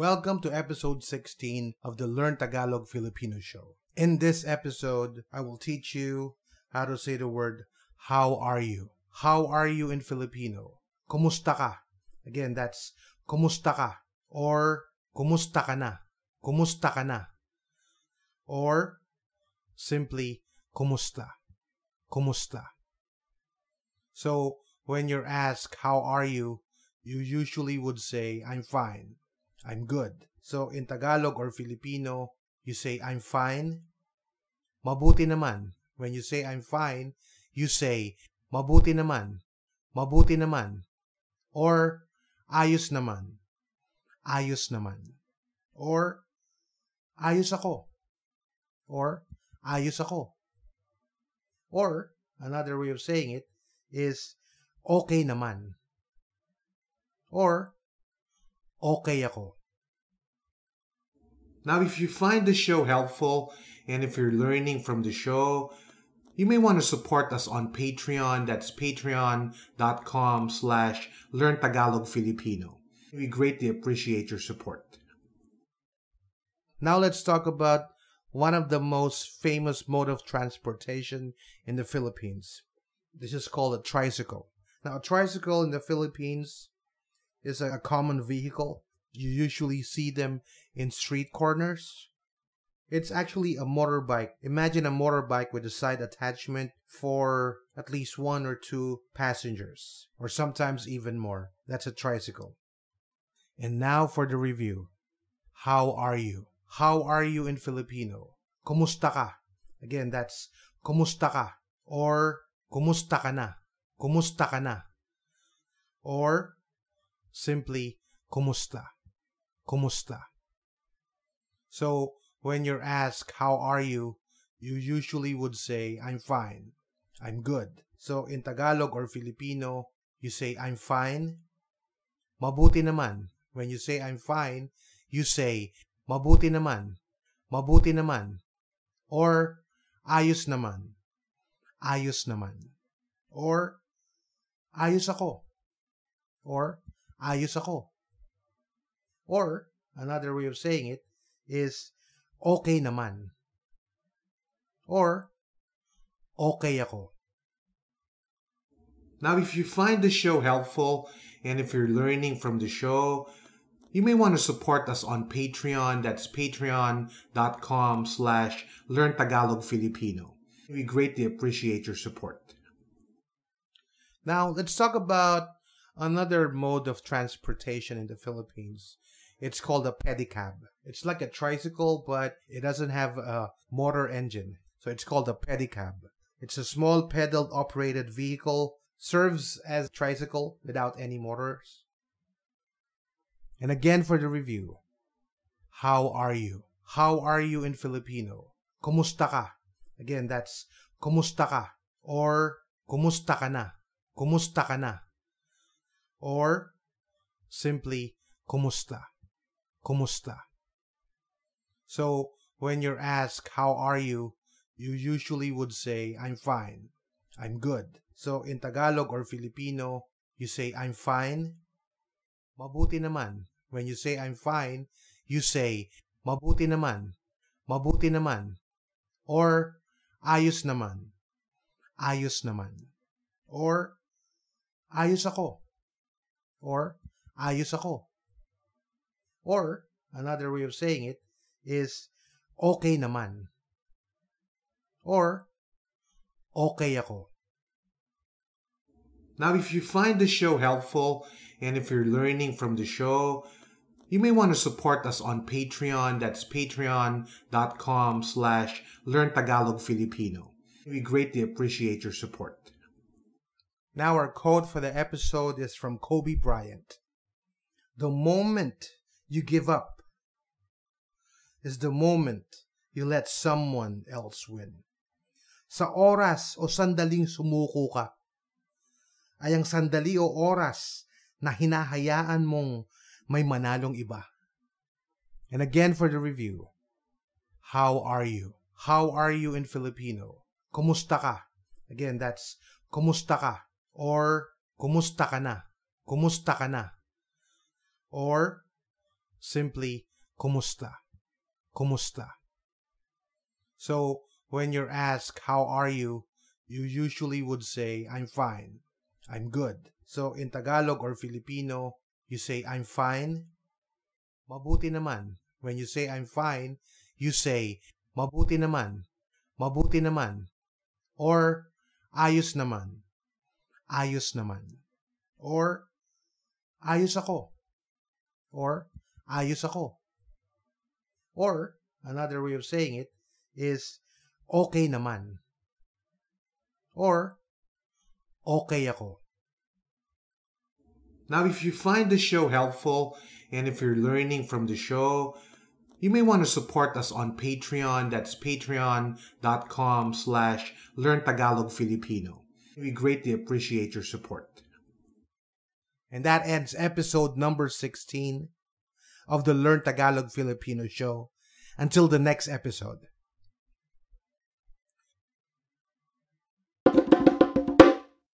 Welcome to episode 16 of the Learn Tagalog Filipino Show. In this episode, I will teach you how to say the word how are you. How are you in Filipino? Kumusta ka? Again, that's kumusta ka or kumusta ka na? Kumusta ka na? Or simply kumusta? Kumusta? So, when you're asked how are you, you usually would say I'm fine. I'm good. So in Tagalog or Filipino, you say I'm fine. Mabuti naman. When you say I'm fine, you say mabuti naman. Mabuti naman. Or ayos naman. Ayos naman. Or ayos ako. Or ayos ako. Or another way of saying it is okay naman. Or okay ako. Now, if you find the show helpful and if you're learning from the show, you may want to support us on Patreon. That's patreon.com slash learn Tagalog Filipino. We greatly appreciate your support. Now let's talk about one of the most famous mode of transportation in the Philippines. This is called a tricycle. Now, a tricycle in the Philippines is a common vehicle. You usually see them in street corners. It's actually a motorbike. Imagine a motorbike with a side attachment for at least one or two passengers, or sometimes even more. That's a tricycle. And now for the review. How are you? How are you in Filipino? Kumusta ka? Again, that's kumusta ka or kumusta ka na? Kumusta ka na? Or simply kumusta? Kumusta? So, when you're asked how are you, you usually would say I'm fine. I'm good. So, in Tagalog or Filipino, you say I'm fine. Mabuti naman. When you say I'm fine, you say mabuti naman. Mabuti naman. Or ayos naman. Ayos naman. Or ayos ako. Or ayos ako. Or another way of saying it is okay naman. Or okay ako. Now, if you find the show helpful and if you're learning from the show, you may want to support us on Patreon. That's patreon.com slash learn Tagalog Filipino. We greatly appreciate your support. Now, let's talk about another mode of transportation in the Philippines. It's called a pedicab. It's like a tricycle, but it doesn't have a motor engine. So it's called a pedicab. It's a small pedal operated vehicle, serves as a tricycle without any motors. And again for the review. How are you? How are you in Filipino? Kumusta ka? Again, that's kumusta ka or kumusta ka na? Kumusta ka na? Or simply kumusta? Kumusta? So, when you're asked how are you, you usually would say I'm fine. I'm good. So, in Tagalog or Filipino, you say I'm fine. Mabuti naman. When you say I'm fine, you say mabuti naman. Mabuti naman. Or ayos naman. Ayos naman. Or ayos ako. Or ayos ako. Or another way of saying it is okay naman. Or okay ako. Now, if you find the show helpful and if you're learning from the show, you may want to support us on Patreon. That's patreon.com slash learn Tagalog Filipino. We greatly appreciate your support. Now our quote for the episode is from Kobe Bryant. The moment you give up is the moment you let someone else win. Sa oras o sandaling sumuko ka, ay ang sandali o oras na hinahayaan mong may manalong iba. And again for the review. How are you? How are you in Filipino? Kumusta ka? Again, that's kumusta ka or kumusta ka na? Kumusta ka na? Or simply kumusta. Kumusta. So, when you're asked, how are you? You usually would say, I'm fine. I'm good. So, in Tagalog or Filipino, you say, I'm fine. Mabuti naman. When you say, I'm fine, you say, mabuti naman. Mabuti naman. Or, ayos naman. Ayos naman. Or, ayos ako. Or, ayos ako. Or, another way of saying it is, okay naman. Or, okay ako. Now, if you find the show helpful and if you're learning from the show, you may want to support us on Patreon. That's patreon.com slash learn Tagalog Filipino. We greatly appreciate your support. And that ends episode number 16 of the Learn Tagalog Filipino show. Until the next episode.